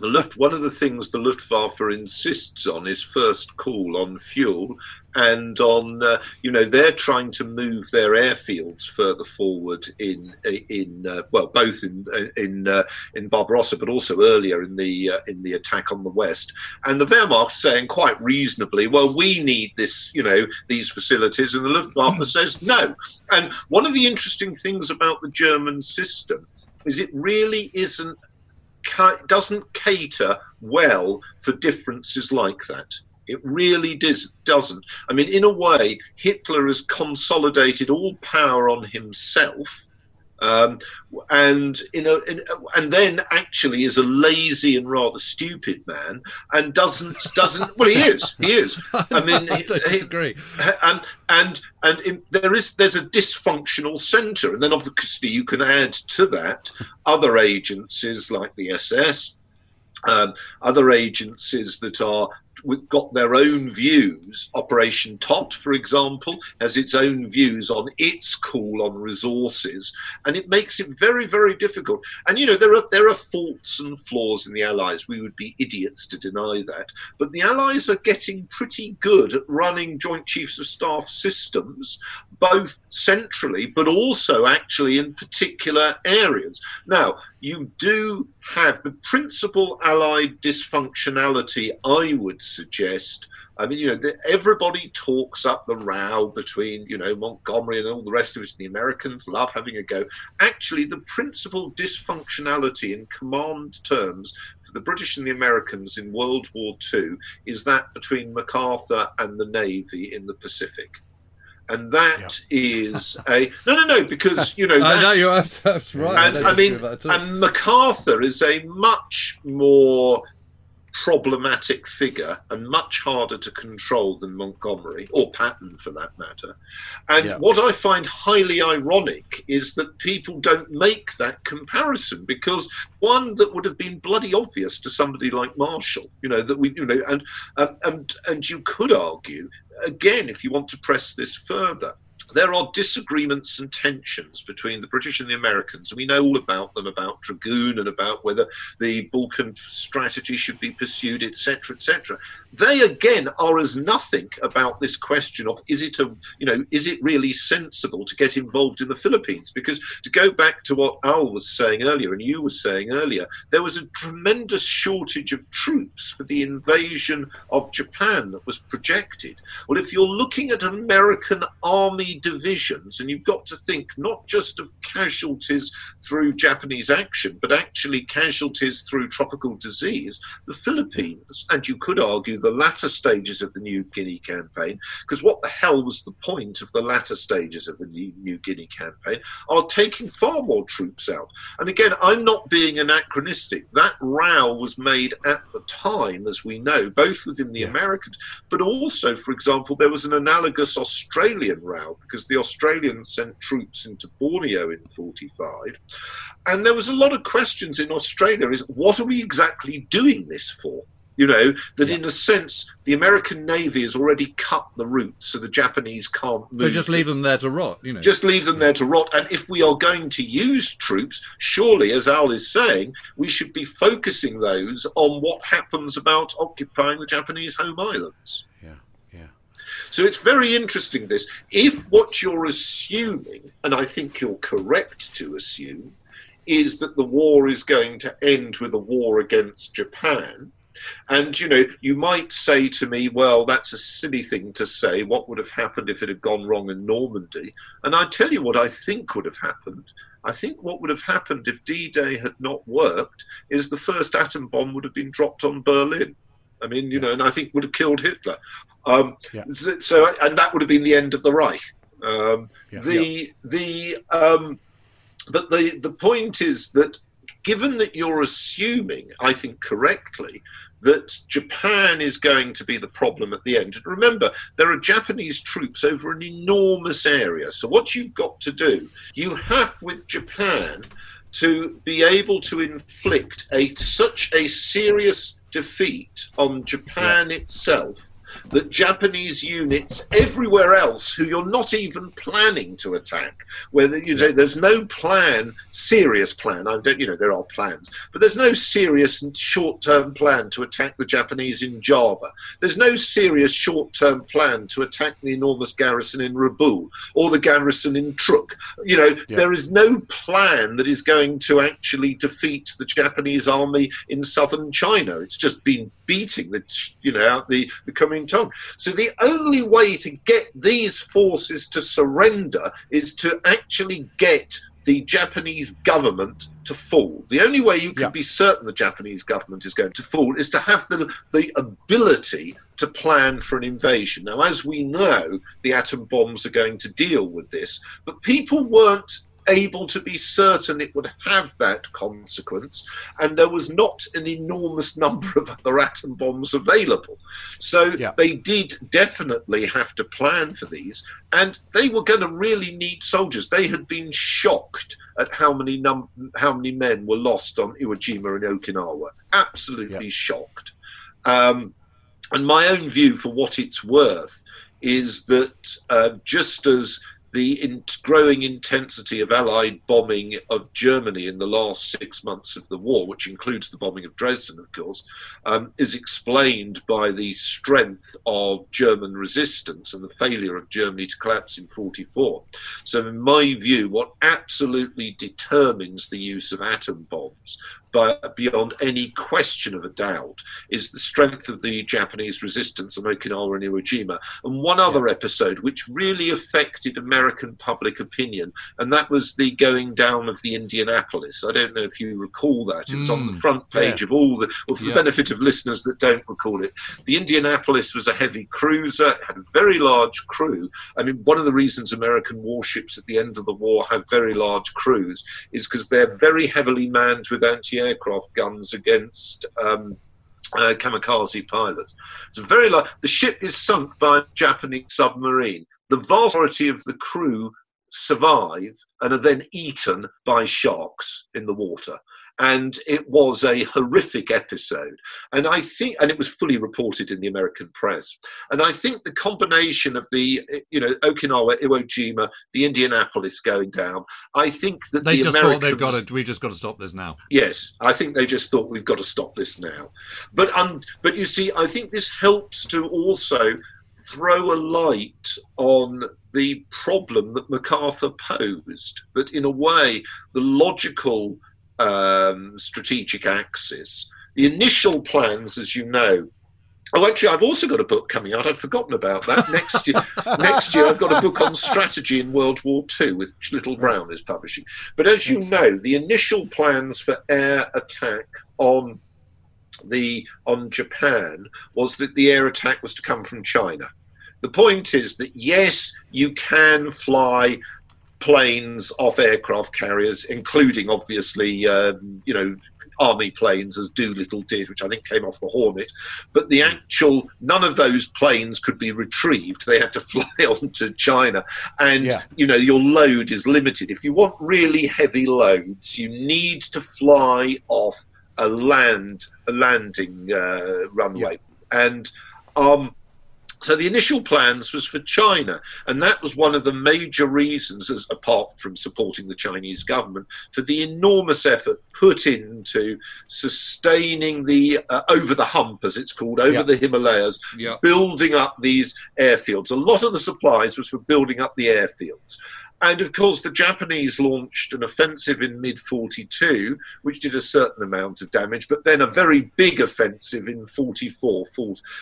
The Luft, one of the things the Luftwaffe insists on is first call on fuel, and on uh, you know they're trying to move their airfields further forward in in uh, well both in in uh, in Barbarossa but also earlier in the uh, in the attack on the west and the Wehrmacht saying quite reasonably well we need this you know these facilities and the Luftwaffe says no and one of the interesting things about the German system is it really isn't doesn't cater well for differences like that. It really does, doesn't. I mean, in a way, Hitler has consolidated all power on himself um, and you know, in, and then actually is a lazy and rather stupid man, and doesn't doesn't. well, he is. He is. I mean, I don't disagree. and and and in, there is there's a dysfunctional centre, and then obviously you can add to that other agencies like the SS, um, other agencies that are got their own views. Operation Todt, for example, has its own views on its call on resources, and it makes it very, very difficult. And you know, there are there are faults and flaws in the Allies. We would be idiots to deny that. But the Allies are getting pretty good at running Joint Chiefs of Staff systems, both centrally, but also actually in particular areas. Now, you do have the principal allied dysfunctionality, I would suggest. I mean, you know, the, everybody talks up the row between, you know, Montgomery and all the rest of it. The Americans love having a go. Actually, the principal dysfunctionality in command terms for the British and the Americans in World War II is that between MacArthur and the Navy in the Pacific and that yep. is a no, no, no, because you know. That, I know you're that's right. And I, I mean, and MacArthur is a much more problematic figure and much harder to control than Montgomery or Patton for that matter. And yeah. what I find highly ironic is that people don't make that comparison because one that would have been bloody obvious to somebody like Marshall, you know, that we, you know, and um, and and you could argue again if you want to press this further there are disagreements and tensions between the British and the Americans. We know all about them, about Dragoon and about whether the Balkan strategy should be pursued, etc., etc. They again are as nothing about this question of is it a you know is it really sensible to get involved in the Philippines? Because to go back to what Al was saying earlier and you were saying earlier, there was a tremendous shortage of troops for the invasion of Japan that was projected. Well, if you're looking at American army divisions, and you've got to think not just of casualties through Japanese action, but actually casualties through tropical disease, the Philippines, and you could argue the latter stages of the New Guinea campaign, because what the hell was the point of the latter stages of the New, Guinea campaign, are taking far more troops out. And again, I'm not being anachronistic. That row was made at the time, as we know, both within the yeah. Americans, but also, for example, there was an analogous Australian row because the Australians sent troops into Borneo in 45. And there was a lot of questions in Australia is what are we exactly doing this for? You know, that yeah. in a sense, the American Navy has already cut the route so the Japanese can't move. So just leave them there to rot, you know. Just leave them there to rot. And if we are going to use troops, surely, as Al is saying, we should be focusing those on what happens about occupying the Japanese home islands. So it's very interesting this. If what you're assuming, and I think you're correct to assume, is that the war is going to end with a war against Japan, and, you know, you might say to me, well, that's a silly thing to say. What would have happened if it had gone wrong in Normandy? And I tell you what I think would have happened. I think what would have happened if D Day had not worked is the first atom bomb would have been dropped on Berlin. I mean, you know, and I think would have killed Hitler. Um, yeah. So, and that would have been the end of the Reich. Um, yeah. The the um, but the the point is that given that you're assuming, I think correctly, that Japan is going to be the problem at the end. And remember, there are Japanese troops over an enormous area. So, what you've got to do, you have with Japan to be able to inflict a such a serious defeat on Japan yeah. itself that Japanese units everywhere else who you're not even planning to attack, where you say there's no plan, serious plan. I don't, you know, there are plans, but there's no serious and short-term plan to attack the Japanese in Java. There's no serious short-term plan to attack the enormous garrison in Rabaul or the garrison in Truk. You know, yeah. there is no plan that is going to actually defeat the Japanese army in southern China. It's just been beating the, you know, out the the So the only way to get these forces to surrender is to actually get the Japanese government to fall. The only way you can yeah. be certain the Japanese government is going to fall is to have the, the ability to plan for an invasion. Now, as we know, the atom bombs are going to deal with this, but people weren't able to be certain it would have that consequence, and there was not an enormous number of other atom bombs available. So yeah. they did definitely have to plan for these, and they were going to really need soldiers. They had been shocked at how many num- how many men were lost on Iwo Jima and Okinawa. Absolutely yeah. shocked. Um, and my own view, for what it's worth, is that uh, just as the in- growing intensity of Allied bombing of Germany in the last six months of the war, which includes the bombing of Dresden, of course, um, is explained by the strength of German resistance and the failure of Germany to collapse in 44. So, in my view, what absolutely determines the use of atom bombs but beyond any question of a doubt, is the strength of the Japanese resistance on Okinawa and Iwo Jima. And one other yeah. episode which really affected American public opinion, and that was the going down of the Indianapolis. I don't know if you recall that. It was mm, on the mm. front page yeah. of all the, well, for yeah. the benefit of listeners that don't recall it, the Indianapolis was a heavy cruiser, it had a very large crew. I mean, one of the reasons American warships at the end of the war have very large crews is because they're very heavily manned with anti aircraft guns against um, uh, kamikaze pilots. It's very like the ship is sunk by a Japanese submarine. The vast majority of the crew survive and are then eaten by sharks in the water and it was a horrific episode. And I think, and it was fully reported in the American press. And I think the combination of the, you know, Okinawa, Iwo Jima, the Indianapolis going down, I think that they the just Americans, thought they've got to, we just got to stop this now. Yes, I think they just thought we've got to stop this now. But um, but you see, I think this helps to also throw a light on the problem that MacArthur posed. That in a way, the logical um, strategic axis. The initial plans, as you know, Oh, actually, I've also got a book coming out. I'd forgotten about that. Next year, next year, I've got a book on strategy in World War II, which Little Brown is publishing. But as you know, the initial plans for air attack on the on Japan was that the air attack was to come from China. The point is that yes, you can fly planes off aircraft carriers, including obviously, um, you know, army planes as Doolittle did, which I think came off the Hornet. But the actual, none of those planes could be retrieved. They had to fly on to China. And, yeah. you know, your load is limited. If you want really heavy loads, you need to fly off a land a landing uh, runway, and um, so the initial plans was for China, and that was one of the major reasons, as, apart from supporting the Chinese government, for the enormous effort put into sustaining the uh, over the hump, as it's called, over the Himalayas, building up these airfields. A lot of the supplies was for building up the airfields. And of course, the Japanese launched an offensive in mid 42, which did a certain amount of damage, but then a very big offensive in 44,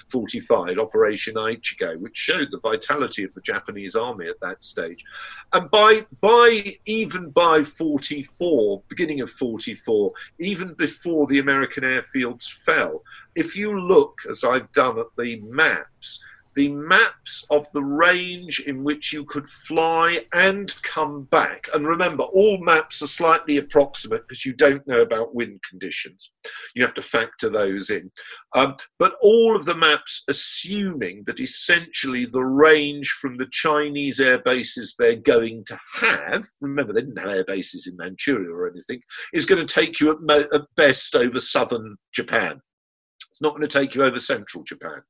45, Operation Ichigo, which showed the vitality of the Japanese army at that stage. And by, by even by 44, beginning of 44, even before the American airfields fell, if you look, as I've done at the maps, the maps of the range in which you could fly and come back. And remember, all maps are slightly approximate because you don't know about wind conditions. You have to factor those in. Um, but all of the maps assuming that essentially the range from the Chinese air bases they're going to have, remember they didn't have air bases in Manchuria or anything, is going to take you at, mo- at best over southern Japan. It's not going to take you over central Japan.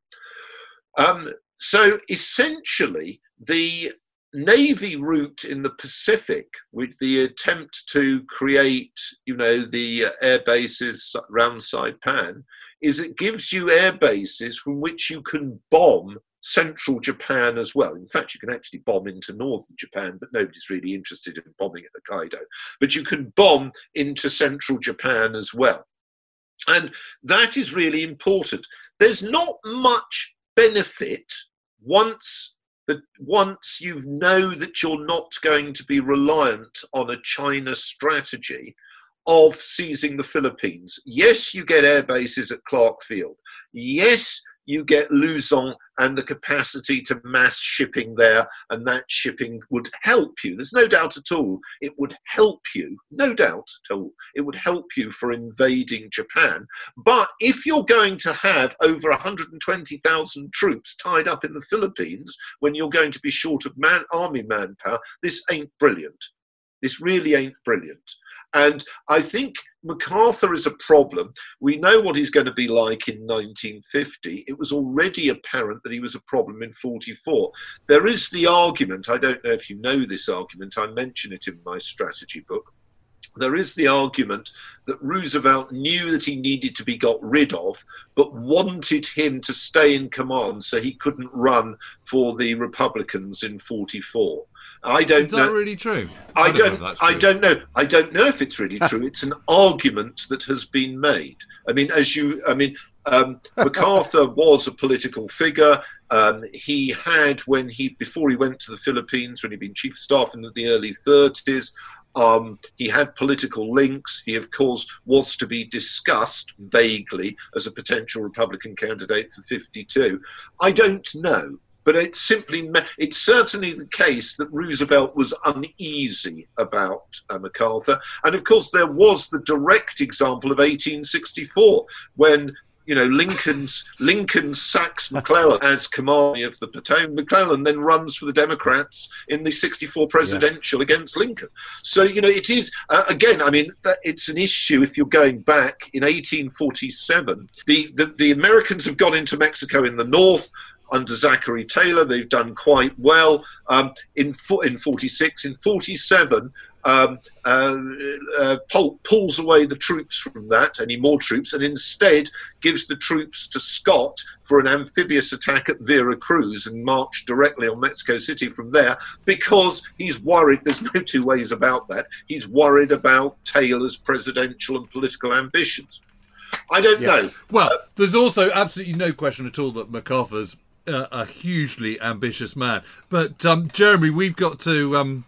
Um, so essentially, the Navy route in the Pacific, with the attempt to create, you know, the air bases around Saipan, is it gives you air bases from which you can bomb central Japan as well. In fact, you can actually bomb into northern Japan, but nobody's really interested in bombing at Hokkaido. But you can bomb into central Japan as well. And that is really important. There's not much benefit once that once you know that you're not going to be reliant on a China strategy of seizing the Philippines. Yes, you get air bases at Clark Field. Yes, you get Luzon and the capacity to mass shipping there, and that shipping would help you. There's no doubt at all. It would help you, no doubt at all. It would help you for invading Japan. But if you're going to have over 120,000 troops tied up in the Philippines when you're going to be short of man, army manpower, this ain't brilliant. This really ain't brilliant. And I think MacArthur is a problem. We know what he's going to be like in 1950. It was already apparent that he was a problem in 44. There is the argument, I don't know if you know this argument, I mention it in my strategy book. There is the argument that Roosevelt knew that he needed to be got rid of, but wanted him to stay in command so he couldn't run for the Republicans in 44. I don't Is know. that really true? I, I don't. don't, I don't know. I don't know if it's really true. It's an argument that has been made. I mean, as you. I mean, um, MacArthur was a political figure. Um, he had when he before he went to the Philippines when he'd been chief of staff in the early 30s. Um, he had political links. He, of course, was to be discussed vaguely as a potential Republican candidate for 52. I don't know but it's simply it's certainly the case that Roosevelt was uneasy about uh, MacArthur, and of course there was the direct example of 1864 when you know Lincoln's Lincoln sacks McClellan as commander of the Potomac. McClellan then runs for the Democrats in the 64 presidential yeah. against Lincoln. So you know it is uh, again. I mean it's an issue if you're going back in 1847. The, the the Americans have gone into Mexico in the north under Zachary Taylor. They've done quite well um, in in 46. In 47, um, uh, uh, Polk pulls away the troops from that, any more troops, and instead gives the troops to Scott for an amphibious attack at Vera Cruz and march directly on Mexico City from there because he's worried. There's no two ways about that. He's worried about Taylor's presidential and political ambitions. I don't yeah. know. Well, uh, there's also absolutely no question at all that MacArthur's uh, a hugely ambitious man. But um, Jeremy, we've got to um,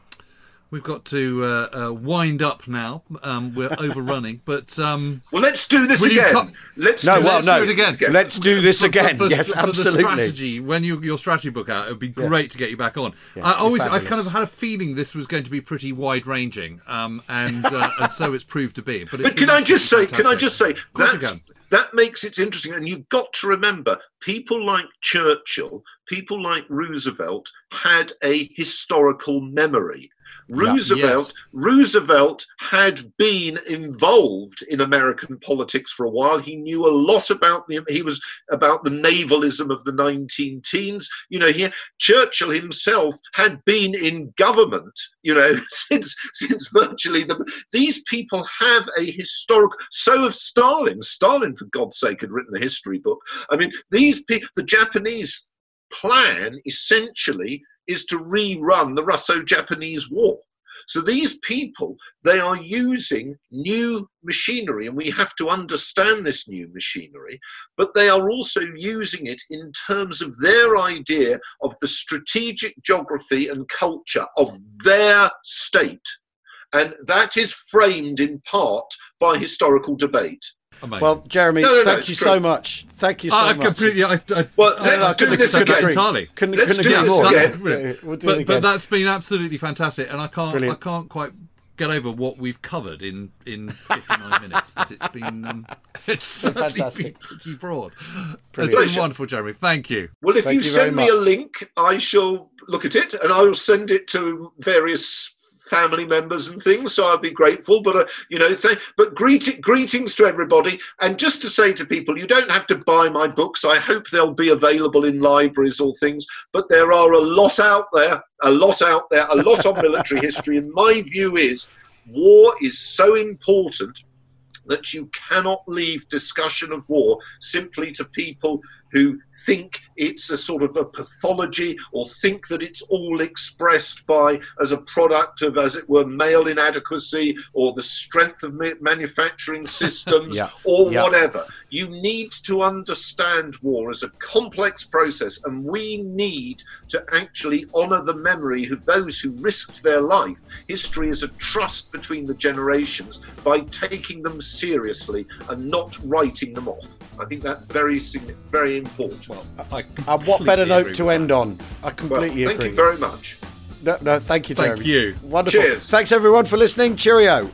we've got to uh, uh, wind up now. Um, we're overrunning, but um, well, let's do this again. Come... Let's no, do, well, let's no, do it again. Let's do this for, again. For, for, yes, absolutely. For the strategy, when you, your strategy book out, it would be great yeah. to get you back on. Yeah, I always, I kind of had a feeling this was going to be pretty wide ranging, um, and uh, and so it's proved to be. But, but can I just say? Can I just say? That's, that makes it interesting. And you've got to remember, people like Churchill, people like Roosevelt had a historical memory. Roosevelt yes. Roosevelt had been involved in American politics for a while. He knew a lot about the he was about the navalism of the 19 teens. You know, he Churchill himself had been in government, you know, since since virtually the these people have a historic so of Stalin. Stalin, for God's sake, had written a history book. I mean, these people the Japanese plan essentially is to rerun the Russo-Japanese War. So these people, they are using new machinery, and we have to understand this new machinery, but they are also using it in terms of their idea of the strategic geography and culture of their state. And that is framed in part by historical debate. Amazing. Well, Jeremy, No, no, no, thank it's you true. so much. Thank you so I much. completely. I, I, Well, let's I do couldn't this again. entirely. Couldn't, Let's couldn't do agree this more. again. Yeah, we'll do but, it but that's been absolutely fantastic, and I can't Brilliant. I can't quite get over what we've covered in in 59 minutes. But it's been um, it's fantastic. been pretty broad. Brilliant. It's been wonderful, Jeremy. Thank you. Well, if Thank you, you send me a link, I shall look at it and I will send it to various family members and things. So I'll be grateful. But uh, you know, th- but greet- greetings to everybody. And just to say to people, you don't have to buy my books. I hope they'll be available in libraries or things. But there are a lot out there, a lot out there, a lot on military history. And my view is, war is so important that you cannot leave discussion of war simply to people who think it's a sort of a pathology or think that it's all expressed by as a product of as it were male inadequacy or the strength of manufacturing systems Yeah. or Yeah. whatever you need to understand war as a complex process and we need to actually honor the memory of those who risked their life history is a trust between the generations by taking them seriously and not writing them off i think that's very very important Well, I And what better note to end that. on? I well, completely thank agree. Thank you very much no, no, thank you, Thank Jeremy. you. Wonderful. Cheers. Thanks everyone for listening. Cheerio.